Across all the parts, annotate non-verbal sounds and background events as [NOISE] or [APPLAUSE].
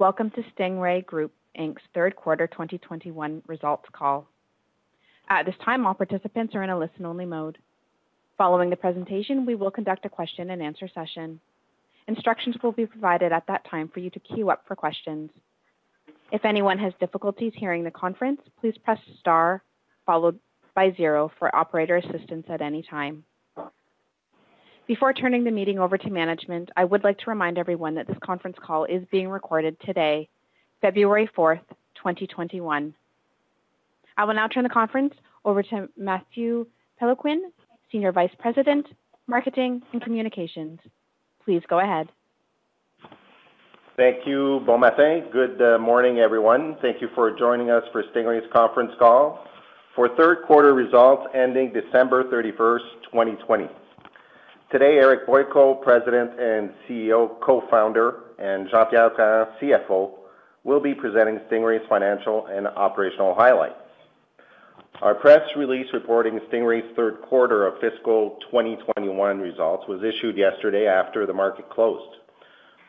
Welcome to Stingray Group Inc.'s third quarter 2021 results call. At this time, all participants are in a listen-only mode. Following the presentation, we will conduct a question-and-answer session. Instructions will be provided at that time for you to queue up for questions. If anyone has difficulties hearing the conference, please press star followed by zero for operator assistance at any time. Before turning the meeting over to management, I would like to remind everyone that this conference call is being recorded today, February 4th, 2021. I will now turn the conference over to Matthew Péloquin, Senior Vice President, Marketing and Communications. Please go ahead. Thank you. Bon matin. Good uh, morning, everyone. Thank you for joining us for Stingray's conference call for third quarter results ending December 31st, 2020. Today, Eric Boyko, President and CEO, Co-founder, and Jean-Pierre Trahan, CFO, will be presenting Stingray's financial and operational highlights. Our press release reporting Stingray's third quarter of fiscal 2021 results was issued yesterday after the market closed.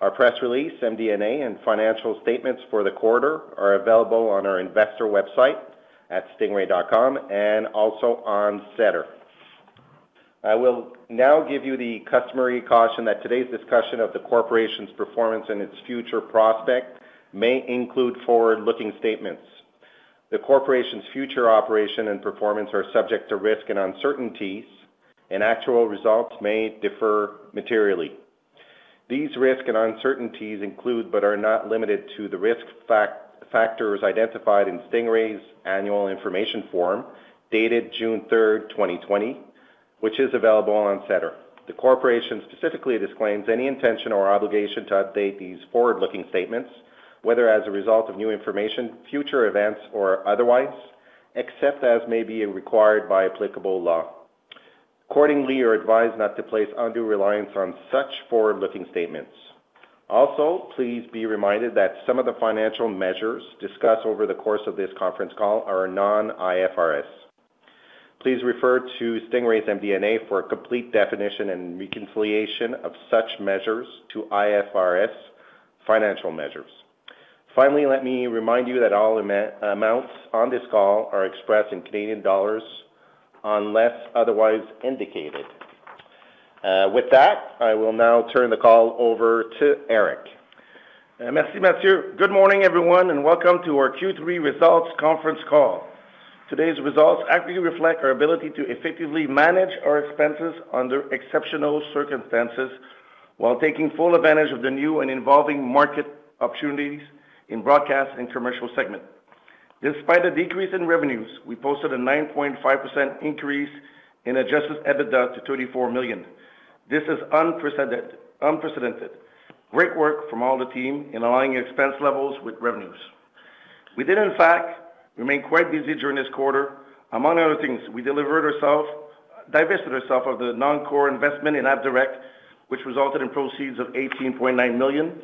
Our press release, MD&A, and financial statements for the quarter are available on our investor website at stingray.com and also on SEDAR. I will now give you the customary caution that today's discussion of the corporation's performance and its future prospect may include forward-looking statements. The corporation's future operation and performance are subject to risk and uncertainties, and actual results may differ materially. These risks and uncertainties include, but are not limited to, the risk factors identified in Stingray's annual information form, dated June 3rd, 2020, which is available on SEDAR. The corporation specifically disclaims any intention or obligation to update these forward-looking statements, whether as a result of new information, future events, or otherwise, except as may be required by applicable law. Accordingly, you're advised not to place undue reliance on such forward-looking statements. Also, please be reminded that some of the financial measures discussed over the course of this conference call are non-IFRS. Please refer to Stingray's MD&A for a complete definition and reconciliation of such measures to IFRS financial measures. Finally, let me remind you that all amounts on this call are expressed in Canadian dollars unless otherwise indicated. Uh, with that, I will now turn the call over to Eric. Uh, merci, Mathieu. Good morning, everyone, and welcome to our Q3 results conference call. Today's results accurately reflect our ability to effectively manage our expenses under exceptional circumstances while taking full advantage of the new and evolving market opportunities in broadcast and commercial segment. Despite a decrease in revenues, we posted a 9.5% increase in adjusted EBITDA to 34 million. This is unprecedented. Great work from all the team in aligning expense levels with revenues. We did, in fact, remain quite busy during this quarter. Among other things, we delivered ourselves, divested ourselves of the non-core investment in AppDirect, which resulted in proceeds of 18.9 million.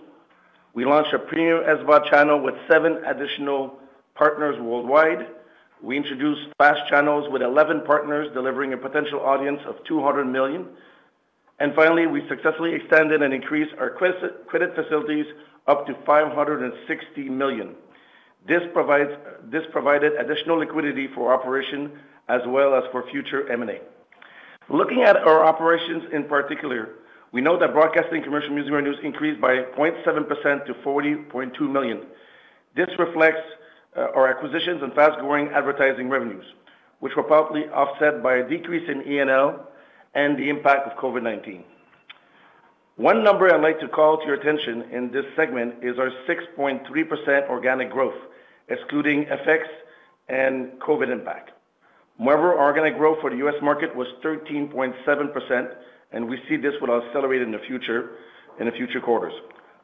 We launched a premium SVOD channel with seven additional partners worldwide. We introduced FAST channels with 11 partners, delivering a potential audience of 200 million. Finally, we successfully extended and increased our credit facilities up to 560 million. This provided additional liquidity for operation as well as for future M&A. Looking at our operations in particular, we know that broadcasting commercial music revenues increased by 0.7% to 40.2 million. This reflects uh, our acquisitions and fast-growing advertising revenues, which were partly offset by a decrease in E&L and the impact of COVID-19. One number I'd like to call to your attention in this segment is our 6.3% organic growth, excluding FX and COVID impact. Moreover, organic growth for the U.S. market was 13.7%, and we see this will accelerate in the future in the future quarters.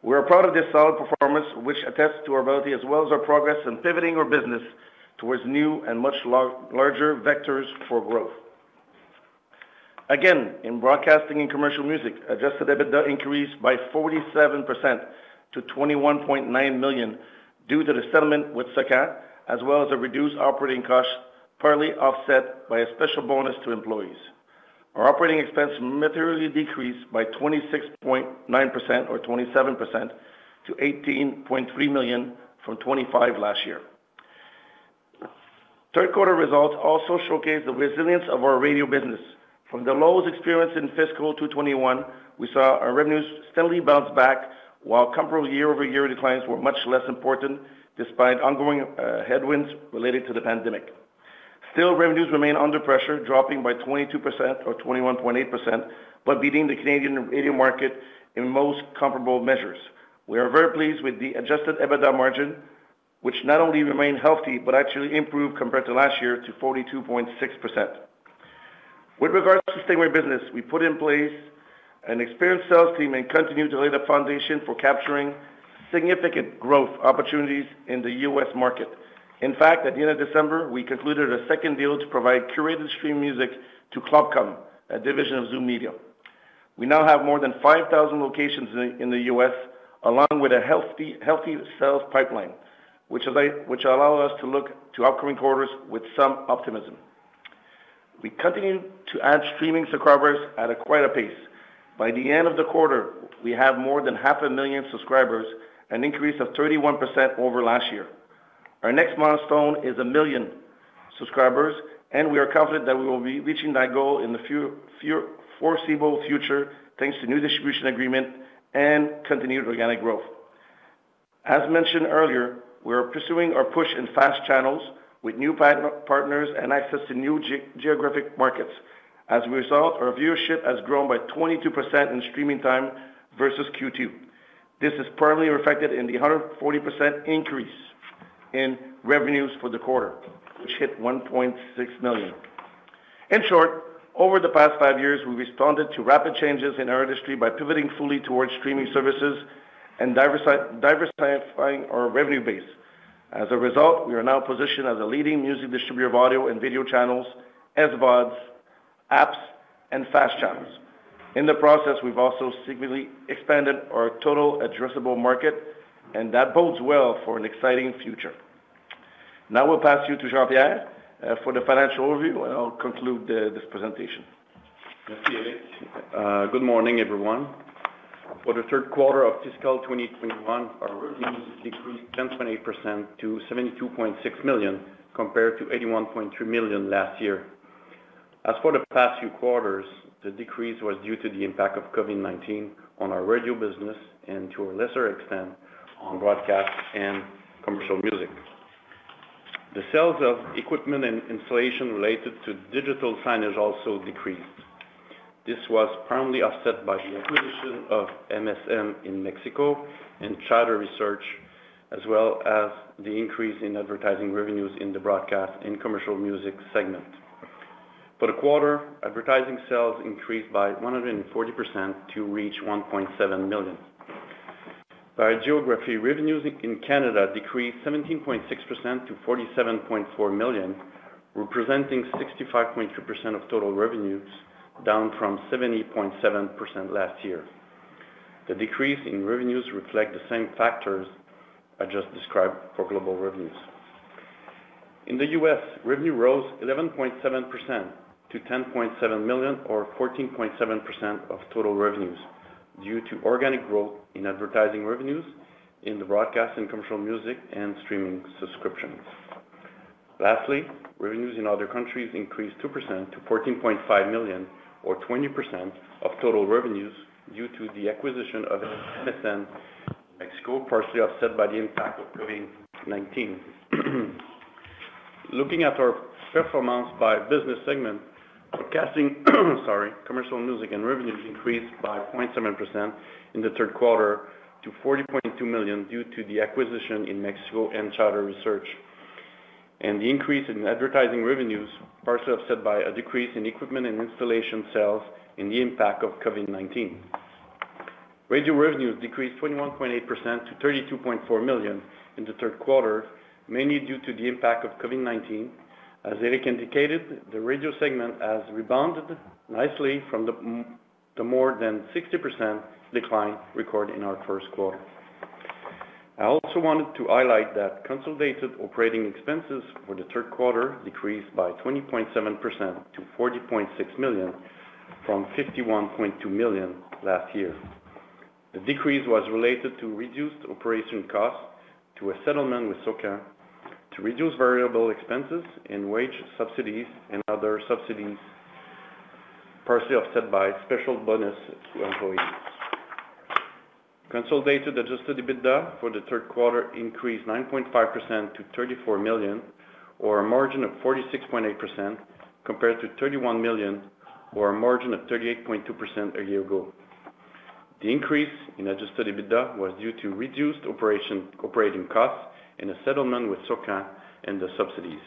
We are proud of this solid performance, which attests to our ability as well as our progress in pivoting our business towards new and much larger vectors for growth. Again, in broadcasting and commercial music, adjusted EBITDA increased by 47% to 21.9 million due to the settlement with SOCAN, as well as a reduced operating cost, partly offset by a special bonus to employees. Our operating expense materially decreased by 26.9% or 27% to 18.3 million from 25 million last year. Third quarter results also showcase the resilience of our radio business. From the lows experienced in fiscal 2021, we saw our revenues steadily bounce back, while comparable year-over-year declines were much less important despite ongoing uh, headwinds related to the pandemic. Still, revenues remain under pressure, dropping by 22% or 21.8%, but beating the Canadian radio market in most comparable measures. We are very pleased with the adjusted EBITDA margin, which not only remained healthy, but actually improved compared to last year to 42.6%. With regards to Stingray business, we put in place an experienced sales team and continue to lay the foundation for capturing significant growth opportunities in the U.S. market. In fact, at the end of December, we concluded a second deal to provide curated stream music to ClubCom, a division of Zoom Media. We now have more than 5,000 locations in the U.S., along with a healthy sales pipeline, which allow us to look to upcoming quarters with some optimism. We continue to add streaming subscribers at quite a pace. By the end of the quarter, we have more than 500,000 subscribers, an increase of 31% over last year. Our next milestone is 1 million subscribers, and we are confident that we will be reaching that goal in the foreseeable future, thanks to new distribution agreement and continued organic growth. As mentioned earlier, we are pursuing our push in FAST channels with new partners and access to new geographic markets. As a result, our viewership has grown by 22% in streaming time versus Q2. This is primarily reflected in the 140% increase in revenues for the quarter, which hit 1.6 million. In short, over the past five years, we responded to rapid changes in our industry by pivoting fully towards streaming services and diversifying our revenue base. As a result, we are now positioned as a leading music distributor of audio and video channels, SVODs, apps, and FAST channels. In the process, we've also significantly expanded our total addressable market, and that bodes well for an exciting future. Now we'll pass you to Jean-Pierre uh, for the financial overview, and I'll conclude this presentation. Merci, Eric. Uh, good morning, everyone. For the third quarter of fiscal 2021, our revenues decreased 10.8% to 72.6 million, compared to 81.3 million last year. As for the past few quarters, the decrease was due to the impact of COVID-19 on our radio business and to a lesser extent, on broadcast and commercial music. The sales of equipment and installation related to digital signage also decreased. This was primarily offset by the acquisition of MSM in Mexico and Chatter Research, as well as the increase in advertising revenues in the broadcast and commercial music segment. For the quarter, advertising sales increased by 140% to reach 1.7 million. By geography, revenues in Canada decreased 17.6% to 47.4 million, representing 65.2% of total revenues, down from 70.7% last year. The decrease in revenues reflect the same factors I just described for global revenues. In the U.S., revenue rose 11.7% to 10.7 million or 14.7% of total revenues due to organic growth in advertising revenues in the broadcast and commercial music and streaming subscriptions. Lastly, revenues in other countries increased 2% to 14.5 million or 20% of total revenues due to the acquisition of MSM Mexico, partially offset by the impact of COVID-19. [CLEARS THROAT] Looking at our performance by business segment, broadcasting, [CLEARS THROAT] commercial music and revenues increased by 0.7% in the third quarter to 40.2 million due to the acquisition in Mexico and Chatter Research. And the increase in advertising revenues partially offset by a decrease in equipment and installation sales and the impact of COVID-19. Radio revenues decreased 21.8% to 32.4 million in the third quarter, mainly due to the impact of COVID-19. As Eric indicated, the radio segment has rebounded nicely from the more than 60% decline recorded in our first quarter. I also wanted to highlight that consolidated operating expenses for the third quarter decreased by 20.7% to 40.6 million from 51.2 million last year. The decrease was related to reduced operation costs, to a settlement with SOCAN, to reduce variable expenses and wage subsidies and other subsidies, partially offset by special bonus to employees. Consolidated adjusted EBITDA for the third quarter increased 9.5% to 34 million, or a margin of 46.8%, compared to 31 million, or a margin of 38.2% a year ago. The increase in adjusted EBITDA was due to reduced operating costs and a settlement with SOCAN and the subsidies.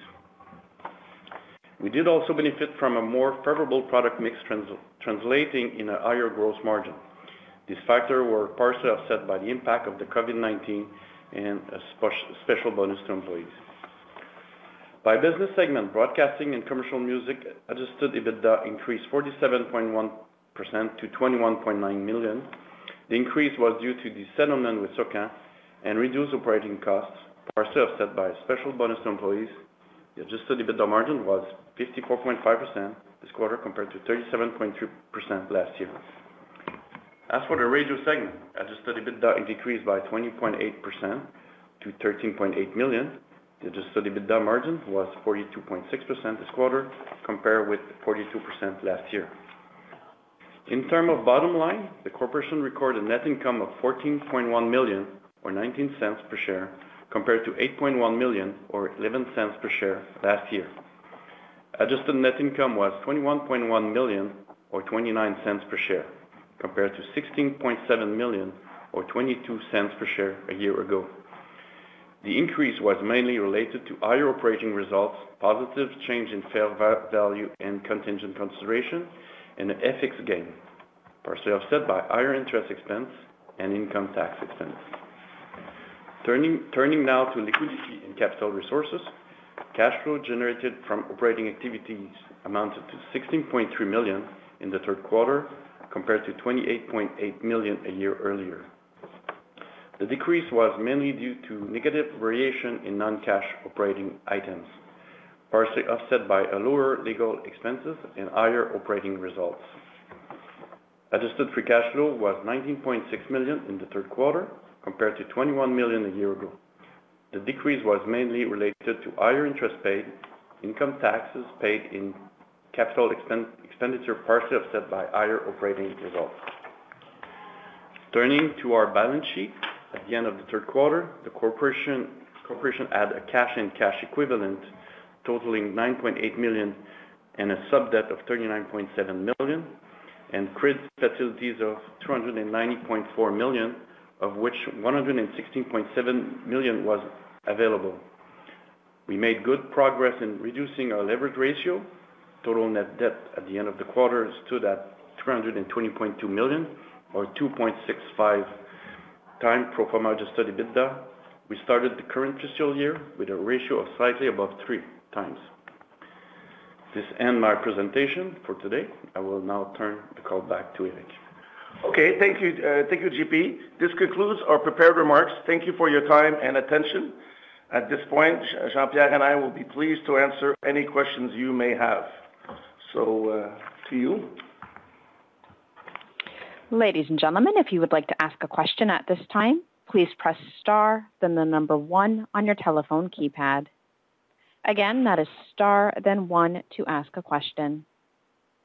We did also benefit from a more favorable product mix translating in a higher gross margin. These factors were partially offset by the impact of the COVID-19 and a special bonus to employees. By business segment, broadcasting and commercial music adjusted EBITDA increased 47.1% to 21.9 million. The increase was due to the settlement with SOCAN and reduced operating costs, partially offset by special bonus to employees. The adjusted EBITDA margin was 54.5% this quarter, compared to 37.3% last year. As for the radio segment, adjusted EBITDA decreased by 20.8% to 13.8 million. The adjusted EBITDA margin was 42.6% this quarter, compared with 42% last year. In terms of bottom line, the corporation recorded a net income of 14.1 million, or 0.19 per share, compared to 8.1 million, or 0.11 per share last year. Adjusted net income was 21.1 million, or 0.29 per share, compared to 16.7 million, or 0.22 per share a year ago. The increase was mainly related to higher operating results, positive change in fair value and contingent consideration, and an FX gain, partially offset by higher interest expense and income tax expense. Turning now to liquidity and capital resources. Cash flow generated from operating activities amounted to 16.3 million in the third quarter, compared to 28.8 million a year earlier. The decrease was mainly due to negative variation in non-cash operating items, partially offset by a lower legal expenses and higher operating results. Adjusted free cash flow was 19.6 million in the third quarter, compared to 21 million a year ago. The decrease was mainly related to higher interest paid, income taxes paid in capital expenditure, partially offset by higher operating results. Turning to our balance sheet. At the end of the third quarter, the corporation had a cash and cash equivalent totaling 9.8 million and a sub-debt of 39.7 million, and credit facilities of 290.4 million, of which 116.7 million was available. We made good progress in reducing our leverage ratio. Total net debt at the end of the quarter stood at 320.2 million, or 2.65 times pro forma adjusted EBITDA. We started the current fiscal year with a ratio of slightly above 3 times. This ends my presentation for today. I will now turn the call back to Eric. Okay, thank you, uh, thank you, JP. This concludes our prepared remarks. Thank you for your time and attention. At this point, Jean-Pierre and I will be pleased to answer any questions you may have. So, uh, to you. Ladies and gentlemen, if you would like to ask a question at this time, please press star, then the number one on your telephone keypad. Again, that is star, then one to ask a question.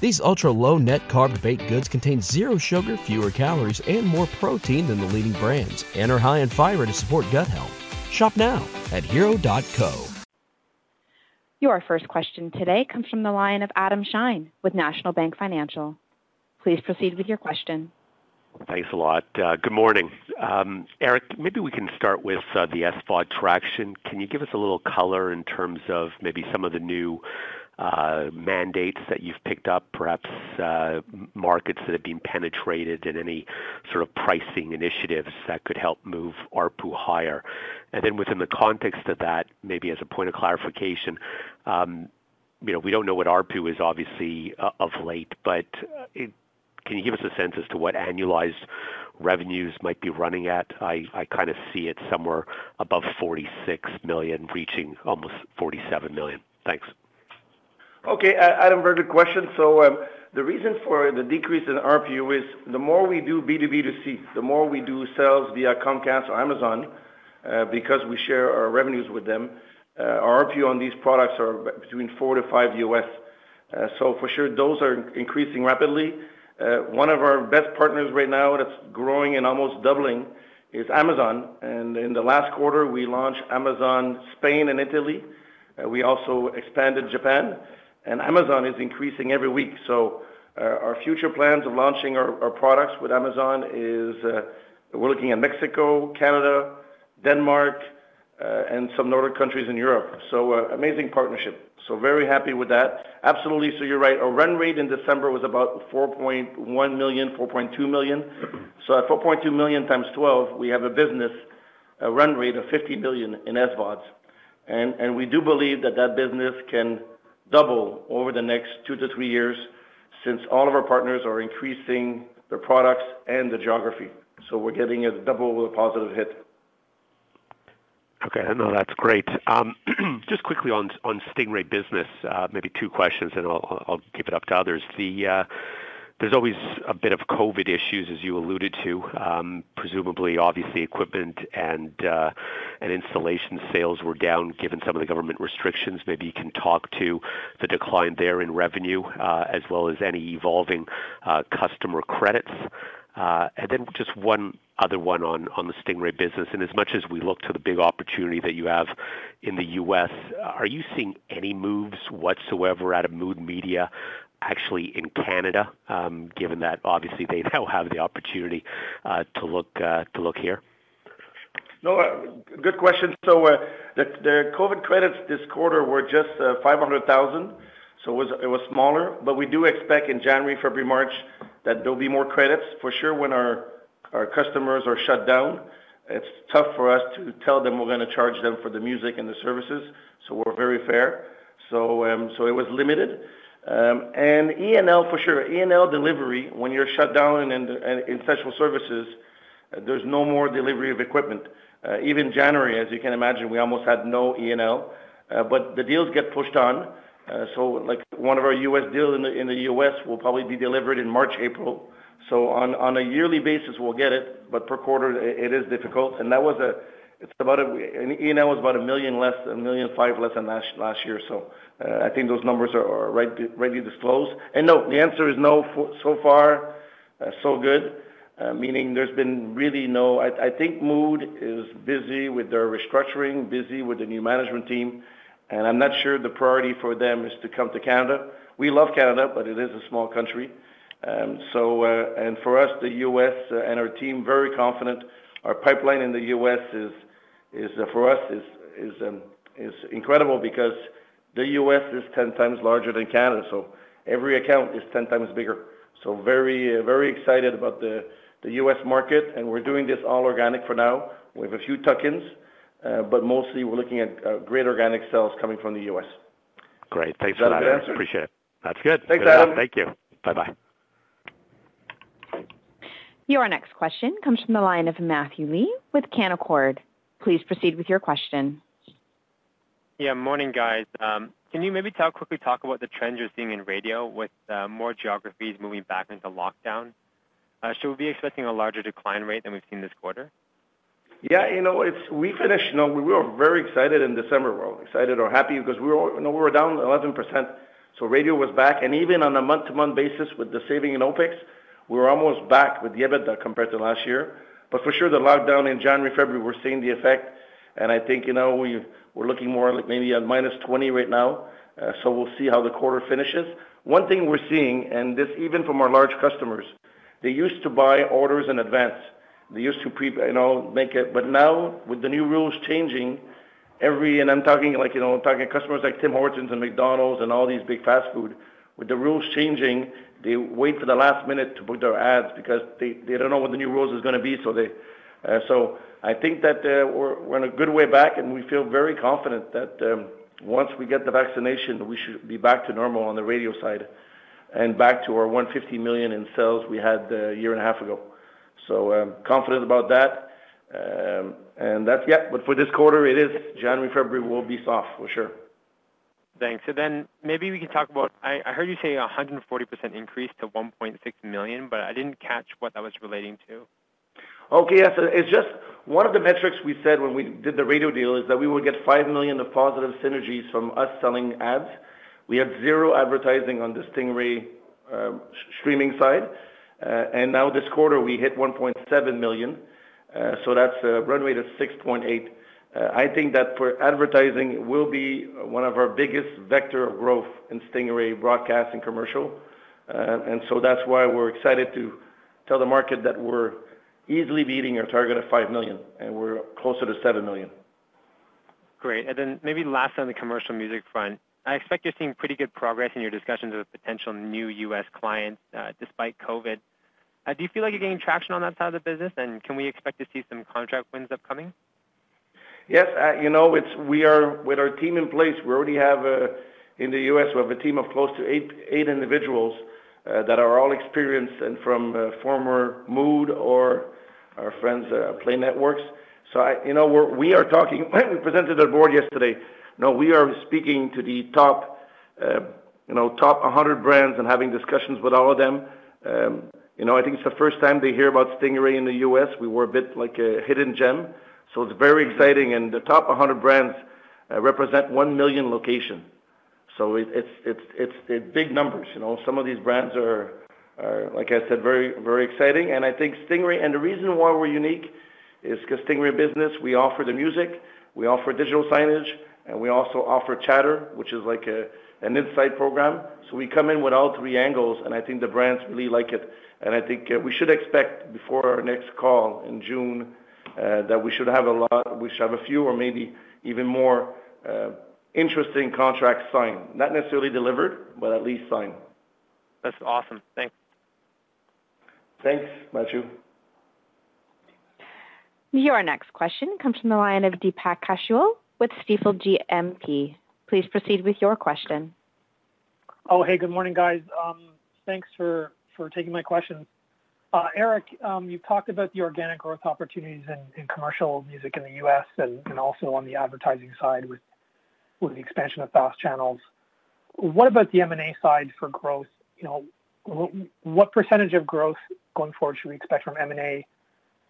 These ultra low net carb baked goods contain zero sugar, fewer calories, and more protein than the leading brands, and are high in fiber to support gut health. Shop now at hero.co. Your first question today comes from the line of Adam Shine with National Bank Financial. Please proceed with your question. Thanks a lot. Uh, good morning. Um, Eric, maybe we can start with uh, the SVOD traction. Can you give us a little color in terms of maybe some of the new Uh, mandates that you've picked up, perhaps uh, markets that have been penetrated, and any sort of pricing initiatives that could help move ARPU higher? And then within the context of that, maybe as a point of clarification, um, you know, we don't know what ARPU is obviously uh, of late, but can you give us a sense as to what annualized revenues might be running at? I kind of see it somewhere above 46 million, reaching almost 47 million. Thanks. Okay, Adam, very good question. So, um, the reason for the decrease in ARPU is the more we do B2B2C, the more we do sales via Comcast or Amazon, uh, because we share our revenues with them, uh, our ARPU on these products are between 4 to 5 US. Uh, so for sure, those are increasing rapidly. Uh, one of our best partners right now that's growing and almost doubling is Amazon. And in the last quarter, we launched Amazon Spain and Italy. Uh, we also expanded Japan, and Amazon is increasing every week. So uh, our future plans of launching our, products with Amazon is uh, we're looking at Mexico, Canada, Denmark, uh, and some northern countries in Europe. So amazing partnership. So very happy with that. Absolutely. So you're right. Our run rate in December was about 4.1 million, 4.2 million. So at 4.2 million times 12, we have a business, run rate of 50 million in SVODs. And we do believe that that business can double over the next two to three years since all of our partners are increasing their products and the geography. So we're getting a double positive hit. Okay. No, that's great. Um, [CLEARS THROAT] just quickly on Stingray Business, uh, maybe two questions, and I'll give it up to others. Uh, there's always a bit of COVID issues, as you alluded to. Um, presumably, obviously, equipment and uh, and installation sales were down given some of the government restrictions. Maybe you can talk to the decline there in revenue, as well as any evolving customer credits. And then just one other one on on the Stingray business. And as much as we look to the big opportunity that you have in the U.S., are you seeing any moves whatsoever out of Mood Media actually in Canada, um, given that obviously they [LAUGHS] now have the opportunity uh, to look uh, to look here? No, uh, good question. So the COVID credits this quarter were just 500,000, so it was smaller. But we do expect in January, February, March that there'll be more credits. For sure, when our our customers are shut down, it's tough for us to tell them we're going to charge them for the music and the services. So we're very fair. So um, so it was limited. Um, and E&L for sure. E&L delivery when you're shut down in, essential services, uh, there's no more delivery of equipment. Uh, even January, as you can imagine, we almost had no E&L. Uh, but the deals get pushed on. So like one of our U.S. deals in the U.S. will probably be delivered in March, April. So on on a yearly basis, we'll get it, but per quarter, it is difficult. And that was a, it's about E&L was about a million less, a million five less than last year. So uh, I think those numbers are, are right ready disclosed. And no, the answer is no. So far, uh, so good. Uh, meaning there's been really no. I, think Mood is busy with their restructuring, busy with the new management team, and I'm not sure the priority for them is to come to Canada. We love Canada, but it is a small country. Um, so, and for us, the U.S. And our team, very confident. Our pipeline in the U.S. is, Uh, for us, is is um, is incredible because the U.S. is 10 times larger than Canada, so every account is 10 times bigger. So very, uh, very excited about the the U.S. market, and we're doing this all organic for now. We have a few tuck-ins, uh, but mostly we're looking at great organic sales coming from the U.S. Great. Thanks for that. I appreciate it. That's good. Thanks, Adam. Thank you. Bye-bye. Your next question comes from the line of Matthew Lee with Canaccord. Please proceed with your question. Yeah, morning, guys. Um, can you maybe tell quickly talk about the trends you're seeing in radio with uh, more geographies moving back into lockdown? Uh, should we be expecting a larger decline rate than we've seen this quarter? Yeah, you know, we finished, you know, we were very excited in December. Well, excited or happy because we were you know we were down 11%. So radio was back, and even on a month-to-month basis with the saving in OpEx, we were almost back with the EBITDA compared to last year. But for sure, the lockdown in January, February, we're seeing the effect, and I think you know, we, we're looking more like maybe at -20 right now. Uh, so we'll see how the quarter finishes. One thing we're seeing, and this even from our large customers, they used to buy orders in advance. They used to pre, you know, make it. But now with the new rules changing, every and I'm talking like you know, I'm talking customers like Tim Hortons and McDonald's and all these big fast food. With the rules changing, they wait for the last minute to book their ads because they they don't know what the new rules is going to be. So they, uh, so I think that uh, we're on a good way back, and we feel very confident that um, once we get the vaccination, we should be back to normal on the radio side and back to our 150 million in sales we had a year and a half ago. I'm confident about that. Um, and that's yeah, but for this quarter, it is January, February will be soft for sure. Thanks. So then maybe we can talk about, I heard you say 140% increase to 1.6 million, but I didn't catch what that was relating to. Okay. Yes. It's just one of the metrics we said when we did the radio deal is that we would get 5 million of positive synergies from us selling ads. We had zero advertising on the Stingray streaming side. Uh and now this quarter, we hit 1.7 million. So That's a run rate of 6.8. Uh, I think that for advertising, it will be one of our biggest vector of growth in Stingray broadcast and commercial. Uh and so that's why we're excited to tell the market that we're easily beating our target of 5 million, and we're closer to 7 million. Great. And then maybe last on the commercial music front, I expect you're seeing pretty good progress in your discussions with potential new U.S. clients, uh, despite COVID. Uh, do you feel like you're gaining traction on that side of the business, and can we expect to see some contract wins upcoming? Yes. Uh, you know, we are with our team in place, We already have uh, in the U.S., we have a team of close to eight individuals uh, that are all experienced and from former Mood or our friends Play Networks. So, you know, we are talking, [LAUGHS] we presented our board yesterday. No, we are speaking to the top you know top 100 brands and having discussions with all of them. Um, you know, I think it's the first time they hear about Stingray in the U.S. We were a bit like a hidden gem, so it's very exciting. And the top 100 brands uh, represent 1 million locations. So it's it's it's it's big numbers. You know. Some of these brands are, like I said, very very exciting. And I think Stingray, and the reason why we're unique is because Stingray business, we offer the music, we offer digital signage, and we also offer chatter, which is like a an insight program. So we come in with all three angles, and I think the brands really like it. And I think uh, we should expect before our next call in June, Uh, that we should have a lot we should have a few or maybe even more uh, interesting contracts signed. Not necessarily delivered, but at least signed. That's awesome. Thanks. Thanks, Matthew. Your next question comes from the line of Deepak Kaushal with Stifel GMP. Please proceed with your question. Oh, hey, good morning, guys. Um, thanks for taking my questions. Uh, Eric, um, you've talked about the organic growth opportunities in commercial music in the U.S. and also on the advertising side with the expansion of FAST channels. What about the M&A side for growth? What percentage of growth going forward should we expect from M&A?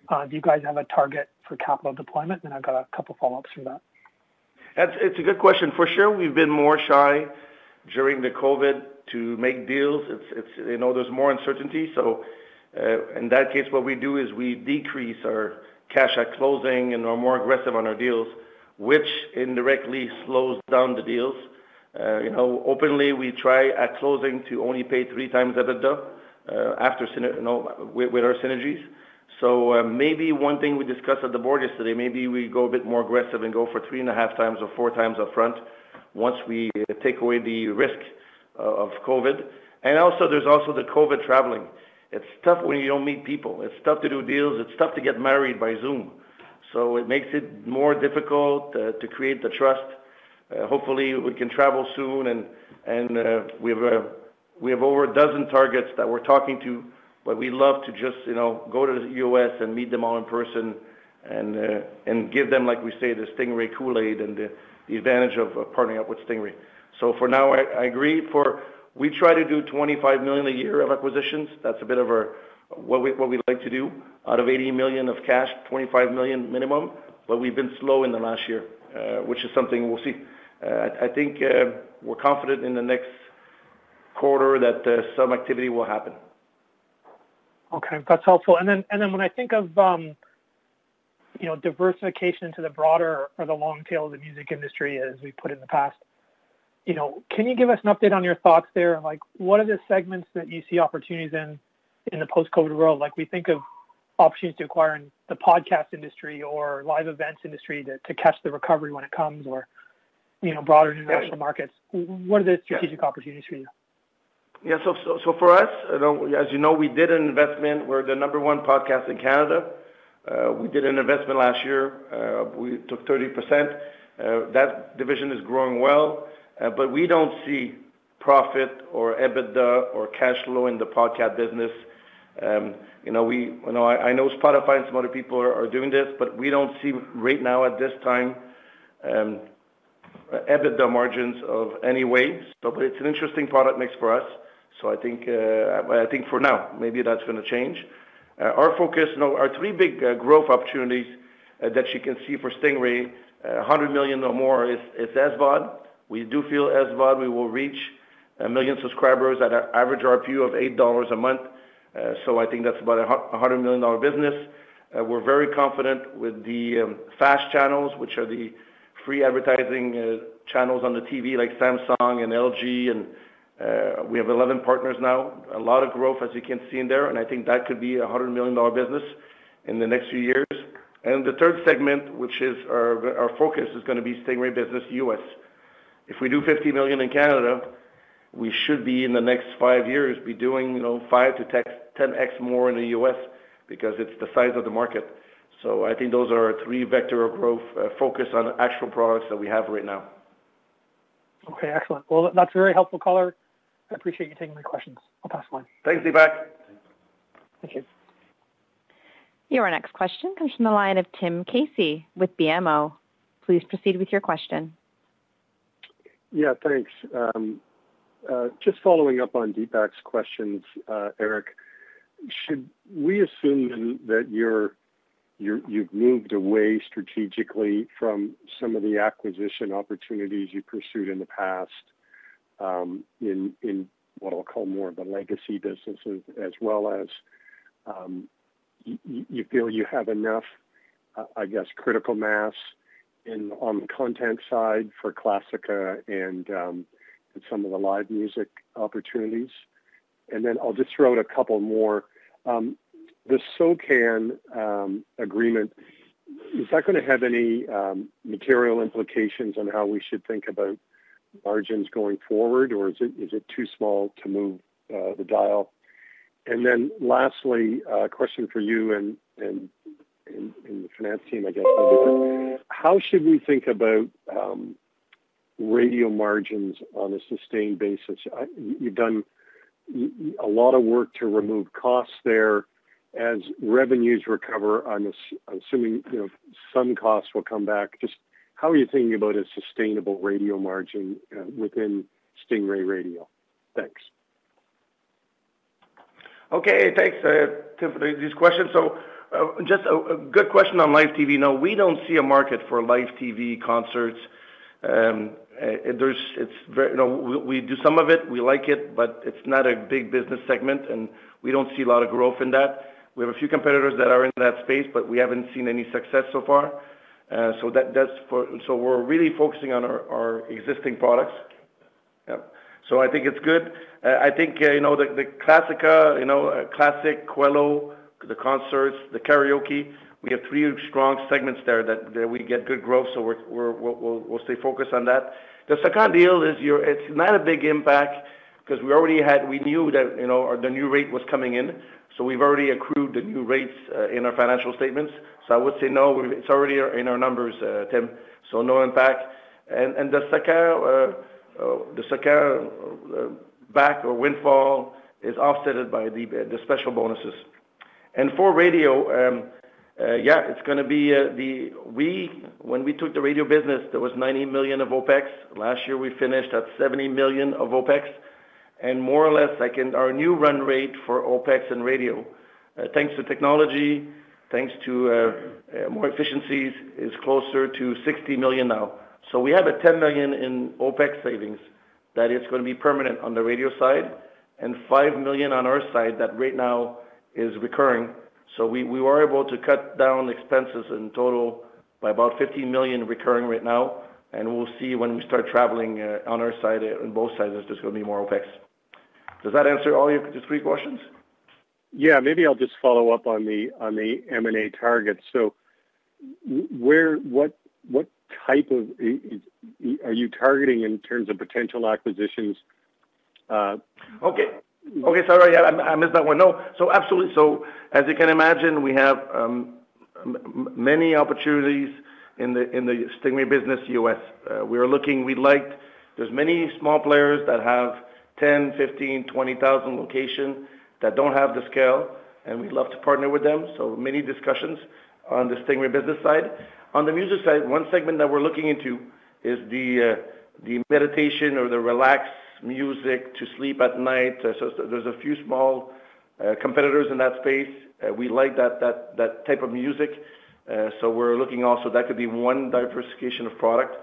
Uh, do you guys have a target for capital deployment? And I've got a couple follow-ups from that. It's a good question. For sure, we've been more shy during the COVID to make deals. It's it's you know there's more uncertainty. Uh, in that case, what we do is we decrease our cash at closing and are more aggressive on our deals, which indirectly slows down the deals. Uh, you know, openly, we try at closing to only pay 3x EBITDA uh, after you know, with our synergies. So, maybe one thing we discussed at the board yesterday, maybe we go a bit more aggressive and go for 3.5x or 4x upfront once we take away the risk of COVID. And also, there's also the COVID traveling. It's tough when you don't meet people. It's tough to do deals. It's tough to get married by Zoom. so it makes it more difficult uh, to create the trust. Uh, hopefully, we can travel soon, and uh, we have over a dozen targets that we're talking to, but we love to just, you know, go to the U.S. and meet them all in person and give them, like we say, the Stingray Kool-Aid and the advantage of partnering up with Stingray. So for now, I agree. We try to do 25 million a year of acquisitions. That's a bit of our what we what we like to do. Out of 80 million of cash, 25 million minimum, but we've been slow in the last year, uh, which is something we'll see. Uh, I think uh, we're confident in the next quarter that some activity will happen. Okay, that's helpful. And then and then when I think of, um, you know, diversification into the broader or the long tail of the music industry, as we put in the past, you know, can you give us an update on your thoughts there? Like, what are the segments that you see opportunities in, in the post-COVID world? Like, we think of opportunities to acquire in the podcast industry or live events industry to to catch the recovery when it comes, or, you know, broader international markets. What are the strategic opportunities for you? Yeah, so so for us, you know, as you know, we did an investment. We're the number one podcast in Canada. Uh, we did an investment last year. Uh, we took 30%. Uh, that division is growing well, Uh, but we don't see profit or EBITDA or cash flow in the podcast business. Um, you know, I know Spotify and some other people are doing this, but we don't see right now, at this time, um, EBITDA margins of any way. But it's an interesting product mix for us. So I think, uh, I think for now, maybe that's gonna change. Uh, our focus, you know, our three big growth opportunities that you can see for Stingray, 100 million or more is SVOD. We do feel SVOD, we will reach a 1 million subscribers at an average RPU of 8 dollars a month. Uh, so I think that's about a 100 million dollar business. Uh, we're very confident with the um, FAST channels, which are the free advertising uh, channels on the TV, like Samsung and LG, and we have 11 partners now. A lot of growth, as you can see in there, and I think that could be a 100 million dollar business in the next few years. And the third segment, which is our focus, is gonna be Stingray Business US. If we do 50 million in Canada, we should be, in the next five years, be doing, you know, five to ten x more in the US because it's the size of the market. So I think those are our three vector of growth, uh, focus on actual products that we have right now. Okay, excellent. Well, that's a very helpful color. I appreciate you taking my questions. I'll pass the line. Thanks, Deepak. Thank you. Your next question comes from the line of Tim Casey with BMO. Please proceed with your question. Yeah, thanks. Um, uh, just following up on Deepak's questions, uh, Eric, should we assume that you're you've moved away strategically from some of the acquisition opportunities you pursued in the past, um in in what I'll call more of the legacy businesses, as well as um, you feel you have enough, uh, I guess, critical mass on the content side for Classica um, and some of the live music opportunities? And then I'll just throw out a couple more. Um, the SOCAN um, agreement, is that gonna have any material implications on how we should think about margins going forward, or is it, is it too small to move uh, the dial? And then lastly, a question for you and, and the finance team, I guess. How should we think about um, radio margins on a sustained basis? You've done a lot of work to remove costs there. As revenues recover, I'm assuming, you know, some costs will come back. Just how are you thinking about a sustainable radio margin uh, within Stingray Radio? Thanks. Okay, thanks, uh, Tim, for these questions. So, Uh, just a good question on live TV. No, we don't see a market for live TV concerts. Um, eh, there's, it's very, you know, we do some of it, we like it, but it's not a big business segment, and we don't see a lot of growth in that. We have a few competitors that are in that space, but we haven't seen any success so far. Uh, so that does for so we're really focusing on our our existing products. Yeah. So I think it's good. Uh, I think, you know, the the Classica, you know, Classic, Qello, the concerts, the karaoke, we have three strong segments there that we get good growth, so we'll stay focused on that. The SOCAN deal is. It's not a big impact because we already had. We knew that, you know, the new rate was coming in, so we've already accrued the new rates uh, in our financial statements. So I would say no, it's already in our numbers, uh, Tim, so no impact. And the SOCAN uh, the SOCAN back or windfall is offset by the special bonuses. And for radio, um, uh, yeah, it's gonna be uh, the... We when we took the radio business, there was 90 million of OpEx. Last year, we finished at 70 million of OpEx, and more or less, like in our new run rate for OpEx and radio, uh, thanks to technology, thanks to more efficiencies, is closer to 60 million now. So we have a 10 million in OpEx savings that is gonna be permanent on the radio side, and 5 million on our side that right now is recurring. So we we were able to cut down expenses in total by about 15 million recurring right now, and we'll see when we start traveling uh, on our side, uh, on both sides, there's just gonna be more OpEx. Does that answer all your three questions? Yeah, maybe I'll just follow up on the on the M&A targets. So where what what type of are you targeting in terms of potential acquisitions? Uh? Okay. Okay, sorry, I missed that one. No, so absolutely. So as you can imagine, we have um, many opportunities in the Stingray business, U.S. Uh, we are looking, we'd like... There's many small players that have 10, 15, 20,000 locations that don't have the scale, and we'd love to partner with them. So many discussions on the Stingray business side. On the music side, one segment that we're looking into is the uh, meditation or the relaxed music to sleep at night. Uh, so there's a few small uh, competitors in that space. Uh, we like that type of music. So we're looking also, that could be one diversification of product.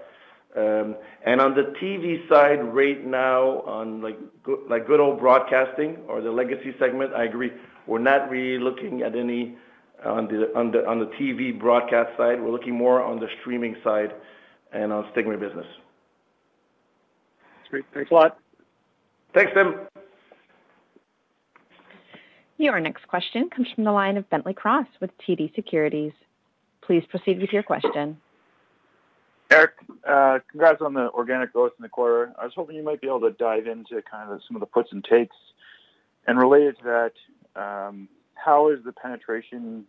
Um, and on the TV side, right now, on like good old broadcasting or the legacy segment, I agree. We're not really looking at any on the TV broadcast side. We're looking more on the streaming side and on Stingray business. Great. Thanks a lot. Thanks, Tim. Your next question comes from the line of Bentley Cross with TD Securities. Please proceed with your question. Eric, uh, congrats on the organic growth in the quarter. I was hoping you might be able to dive into kind of some of the puts and takes. And related to that, um, how is the penetration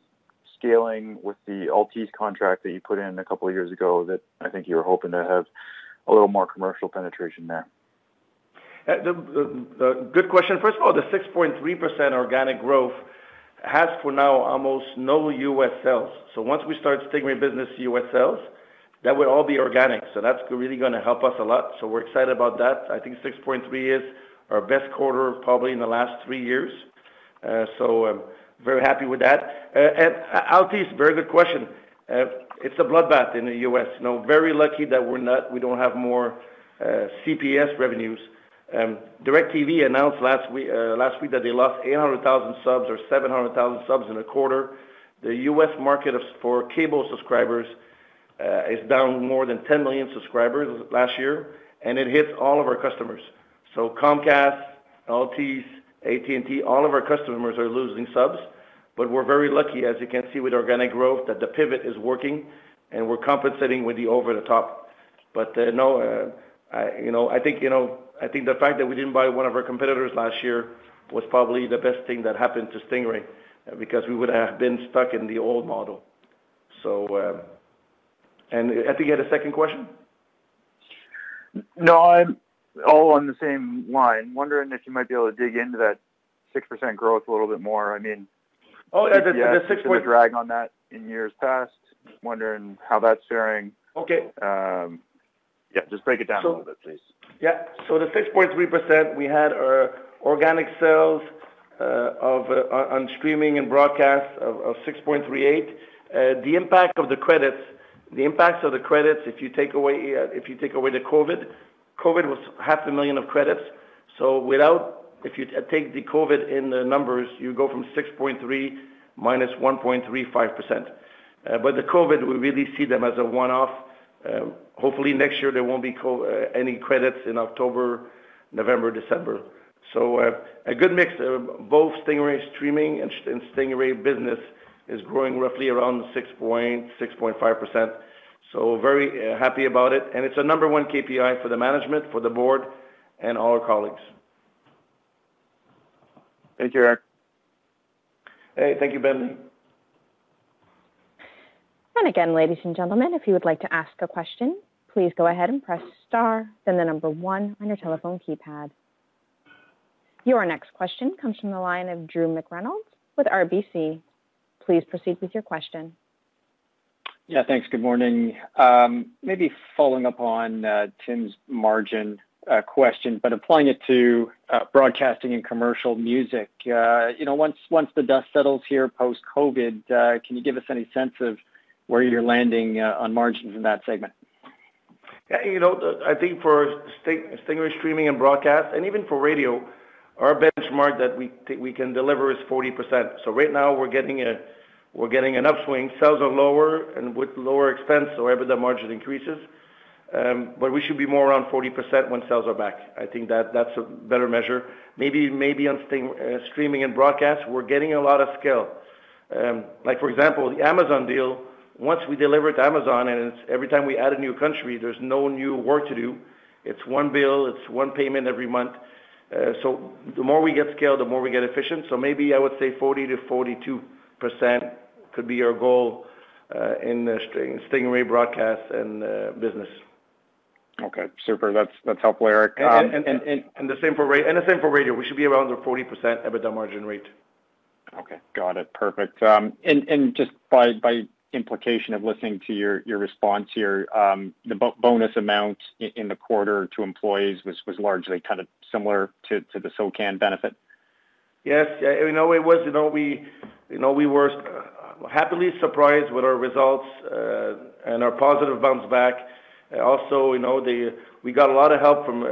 scaling with the Altice contract that you put in a couple of years ago, that I think you were hoping to have a little more commercial penetration there? Uh, good question. First of all, the 6.3% organic growth has, for now, almost no U.S. sales. So once we start Stingray business U.S. sales, that would all be organic. So that's really gonna help us a lot. So we're excited about that. I think 6.3 is our best quarter, probably in the last three years. Uh, so I'm very happy with that. Uh, and Altice, very good question. It's a bloodbath in the U.S. You know, very lucky that we're not, we don't have more CPS revenues. Um, DirecTV announced uh, last week that they lost 800,000 subs or 700,000 subs in a quarter. The U.S. market for cable subscribers uh, is down more than 10 million subscribers last year, and it hits all of our customers. So Comcast, Altice, AT&T, all of our customers are losing subs, but we're very lucky, as you can see with organic growth, that the pivot is working, and we're compensating with the over-the-top. But, uh, no, you know, I think, you know, I think the fact that we didn't buy one of our competitors last year was probably the best thing that happened to Stingray, uh, because we would have been stuck in the old model. So, uh, and I think you had a second question? No, I'm all on the same line. Wondering if you might be able to dig into that 6% growth a little bit more. I mean- Oh, yeah, the six point- drag on that in years past. Wondering how that's faring. Okay. Um, yeah, just break it down a little bit, please. Yeah. So the 6.3%, we had our organic sales uh, of uh, on streaming and broadcast of 6.38. The impact of the credits, the impacts of the credits, if you take away if you take away the COVID, COVID was 500,000 of credits. So without, if you take the COVID in the numbers, you go from 6.3 minus 1.35%. But the COVID, we really see them as a one-off. Hopefully next year, there won't be uh, any credits in October, November, December. So uh, a good mix of both Stingray streaming and Stingray business is growing roughly around 6.5%. So very happy about it, and it's a number one KPI for the management, for the board, and all our colleagues. Thank you, Eric. Hey, thank you, Bentley. And again, ladies and gentlemen, if you would like to ask a question, please go ahead and press star, then the number one on your telephone keypad. Your next question comes from the line of Drew McReynolds with RBC. Please proceed with your question. Yeah, thanks. Good morning. Um, maybe following up on uh, Tim's margin uh, question, but applying it to uh, broadcasting and commercial music. You know, once the dust settles here post-COVID, can you give us any sense of where you're landing on margins in that segment? Yeah. You know, I think for Stingray Streaming and Broadcast, and even for radio, our benchmark that we can deliver is 40%. So right now we're getting a we're getting an upswing. Sales are lower and with lower expense, so EBITDA margin increases. Um, but we should be more around 40% when sales are back. I think that that's a better measure. Maybe maybe on uh, Streaming and Broadcast, we're getting a lot of scale. Um, like for example, the Amazon deal, once we deliver to Amazon, and it's every time we add a new country, there's no new work to do. It's one bill, it's one payment every month. Uh, so the more we get scale, the more we get efficient. So maybe I would say 40%-42% could be our goal uh, in the Stingray Broadcast and uh, business. Okay, super. That's helpful, Eric. Um and and the same for radio. We should be around the 40% EBITDA margin rate. Okay. Got it. Perfect. Um, and just by implication of listening to your your response here, um, the bonus amount in the quarter to employees was was largely kind of similar to to the SOCAN benefit? Yes. You know, it was, you know, we you know, we were uh, happily surprised with our results uh, and our positive bounce back. Also, you know, the, we got a lot of help from uh,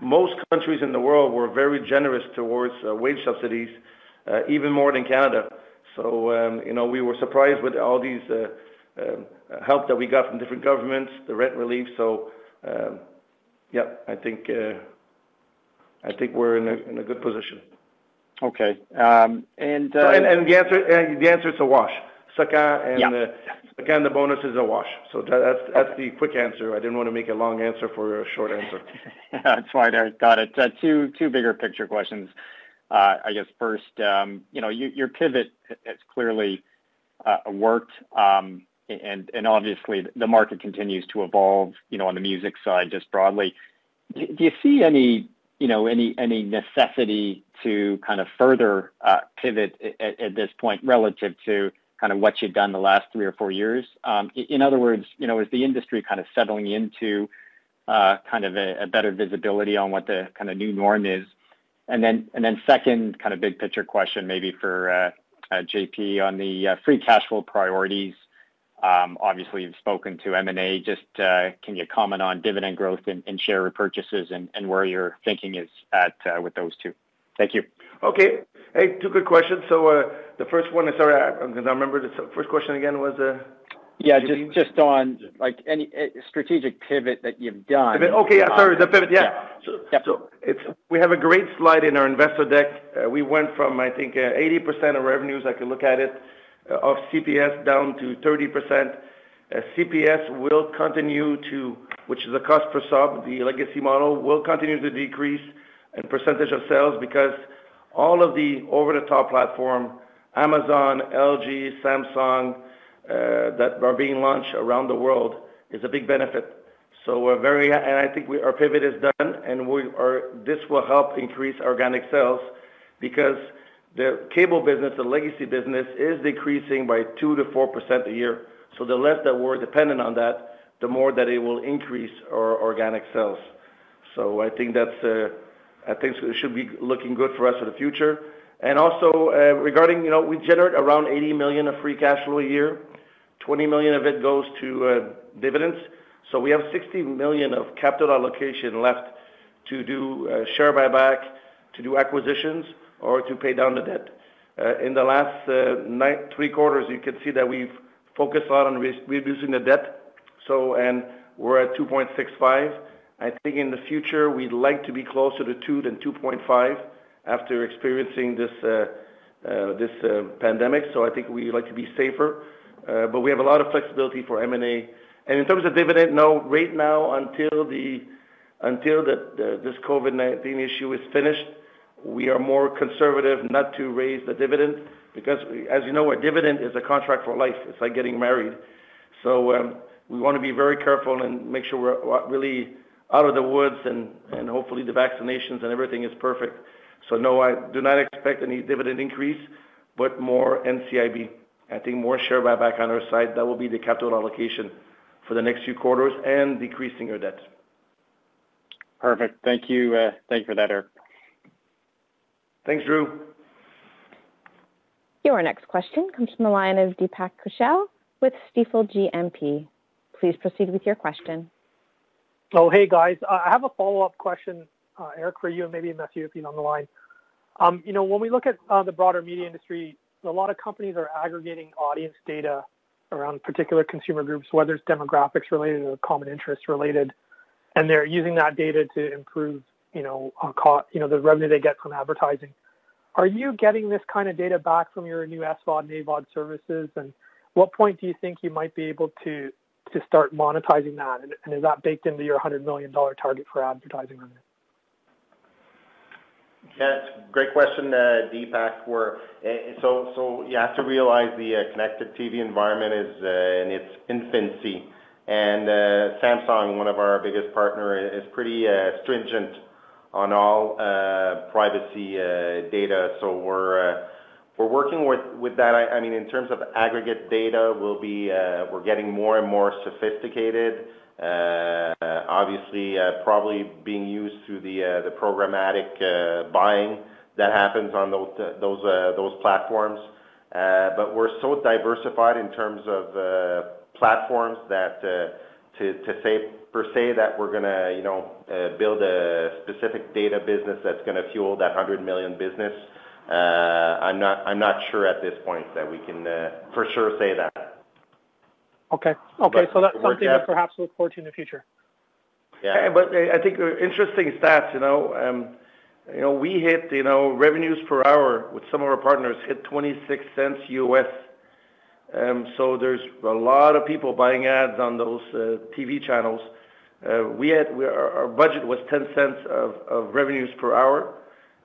most countries in the world were very generous towards wage subsidies, even more than Canada. So, um, you know, we were surprised with all these uh, um, help that we got from different governments, the rent relief. So, um, yeah, I think uh I think we're in a good position. Okay. Um and uh, The answer the answer is a wash. SOCAN uh, and the bonus is a wash. So that's, that's the quick answer. I didn't want to make a long answer for a short answer. [LAUGHS] That's fine, Eric. Got it. Two bigger picture questions. Uh, I guess first, um, you know, your pivot has clearly uh, worked, um and and obviously the market continues to evolve you know, on the music side, just broadly. Do you see any you know, any any necessity to kind of further uh, pivot at this point relative to kind of what you've done the last three or four years? Um, in other words, you know, is the industry kind of settling into kind of a better visibility on what the kind of new norm is? Second kind of big picture question maybe for uh, uh, JP on the uh, free cash flow priorities. Um, obviously, you've spoken to M&A. Just can you comment on dividend growth and share repurchases and where your thinking is at with those two? Thank you. Okay. Hey, two good questions. So the first one, sorry, I don't remember. The first question again was? Yeah, just just on like any eh, strategic pivot that you've done. Okay. Yeah, sorry. The um, pivot. Yeah. We have a great slide in our investor deck. Uh, we went from, I think, uh, 80% of revenues, I could look at it, uh, of CPS down to 30%. CPS will continue to, which is the cost per sub, the legacy model, will continue to decrease in percentage of sales because all of the over-the-top platform, Amazon, LG, Samsung, Uh, that are being launched around the world is a big benefit. So we're very, and I think our pivot is done, and this will help increase organic sales because the cable business, the legacy business, is decreasing by 2%-4% a year. So the less that we're dependent on that, the more that it will increase our organic sales. So I think that's, uh, I think it should be looking good for us for the future. And also, uh, regarding, you know, we generate around 80 million of free cash flow a year. 20 million of it goes to uh, dividends. So we have 60 million of capital allocation left to do uh, share buyback, to do acquisitions, or to pay down the debt. Uh, in the last three quarters, you can see that we've focused a lot on reducing the debt, so and we're at 2.65. I think in the future, we'd like to be closer to two than 2.5 after experiencing this this pandemic. So I think we'd like to be safer. Uh, but we have a lot of flexibility for M&A. In terms of dividend, no. Right now, until the until the this COVID-19 issue is finished, we are more conservative not to raise the dividend. because, as you know, a dividend is a contract for life. It's like getting married. So um, we want to be very careful and make sure we're really out of the woods and hopefully the vaccinations and everything is perfect. So no, I do not expect any dividend increase, but more NCIB. I think more share buyback on our side. That will be the capital allocation for the next few quarters and decreasing our debt. Perfect. Thank you. Uh, thank you for that, Eric. Thanks, Drew. Your next question comes from the line of Deepak Kaushal with Stifel GMP. Please proceed with your question. Oh, hey, guys. Uh, I have a follow-up question, uh, Eric, for you and maybe Mathieu if he's on the line. Um, you know, when we look at the broader media industry, a lot of companies are aggregating audience data around particular consumer groups, whether it's demographics related or common interests related, and they're using that data to improve you know, co- you know, the revenue they get from advertising. Are you getting this kind of data back from your new SVOD and AVOD services? And what point do you think you might be able to to start monetizing that? And is that baked into your 100 million dollar target for advertising revenue? Yeah, it's a great question, uh, Deepak. Eh, so so you have to realize the uh, connected TV environment is uh, in its infancy. And Samsung, one of our biggest partners, is pretty stringent on all privacy data. So we're uh we're working with that. I mean, in terms of aggregate data, we'll be, we're getting more and more sophisticated, Uh, obviously uh, probably being used through the uh, the programmatic buying that happens on those those platforms. But we're so diversified in terms of platforms that to to say per se that we're to you know, build a specific data business that's to fuel that 100 million business, uh I'm not I'm not sure at this point that we can for sure say that. Okay. Okay. So that's something that perhaps we look forward to in the future. Yeah. But uh, I think uh, interesting stats. You know, um, you know, we hit you know, revenues per hour with some of our partners hit $0.26. US. Um, so there's a lot of people buying ads on those uh, TV channels. We had Our budget was $0.10 of of revenues per hour,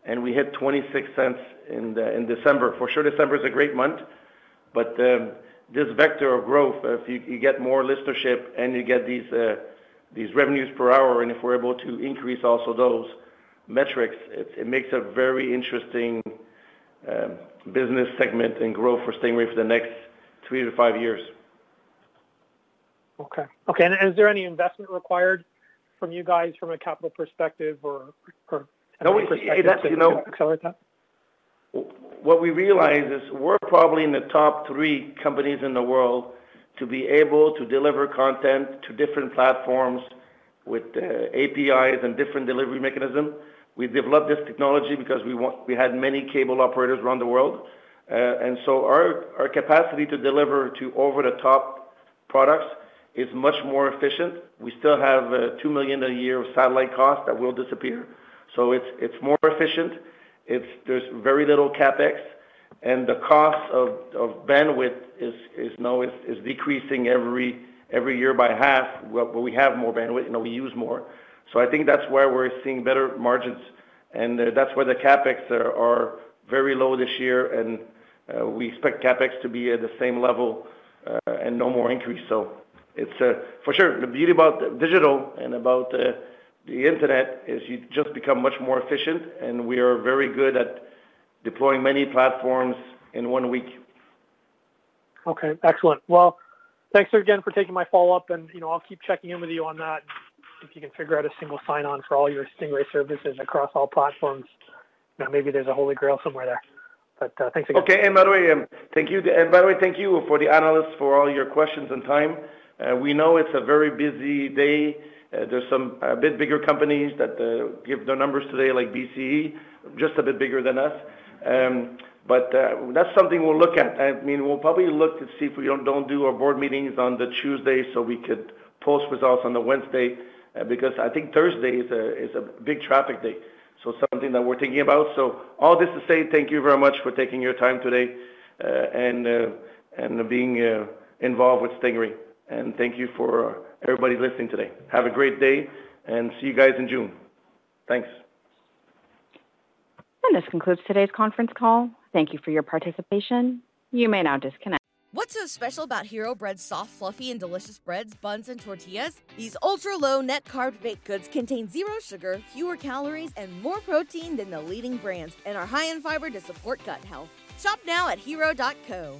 and we hit $0.26 in December. For sure, December is a great month. But um, this vector of growth, if you get more listenership and you get uh, these revenues per hour, and if we're able to increase also those metrics, it makes a very interesting um, business segment and growth for Stingray for the next three to five years. Okay. Okay. And is there any investment required from you guys from a capital perspective or any perspective to accelerate that? What we realize is we're probably in the top three companies in the world to be able to deliver content to different platforms with uh, APIs and different delivery mechanisms. We developed this technology because we had many cable operators around the world. Uh, and so our our capacity to deliver to over-the-top products is much more efficient. We still have uh, 2 million a year of satellite costs that will disappear. So it's it's more efficient. There's very little CapEx. And the cost of bandwidth is now is is decreasing every every year by half. Where we have more bandwidth. And we use more. So I think that's why we're seeing better margins. And uh, that's why the CapEx are very low this year. And uh, we expect CapEx to be at the same level uh, and no more increase. So it's uh for sure, the beauty about digital and about the internet is you just become much more efficient. And we are very good at deploying many platforms in one week. Okay. Excellent. Well, thanks again for taking my follow-up. And you know I'll keep checking in with you on that. If you can figure out a single sign-on for all your Stingray services across all platforms, you know, maybe there's a holy grail somewhere there. But thanks again. Okay. And by the way, um, thank you. And by the way, thank you for the analysts for all your questions and time. We know it's a very busy day. Uh, there's some a bit bigger companies that uh, give their numbers today, like BCE, just a bit bigger than us. Um, but uh, that's something we'll look at. I mean, we'll probably look to see if we don't do our board meetings on the Tuesday so we could post results on the Wednesday because I think Thursday is a big traffic day. So something that we're thinking about. So all this to say, thank you very much for taking your time today and being involved with Stingray. And thank you for everybody listening today. Have a great day and see you guys in June. Thanks. And this concludes today's conference call. Thank you for your participation. You may now disconnect. What's so special about Hero Bread's soft, fluffy, and delicious breads, buns, and tortillas? These ultra low net carb baked goods contain zero sugar, fewer calories, and more protein than the leading brands, and are high in fiber to support gut health. Shop now at hero.co.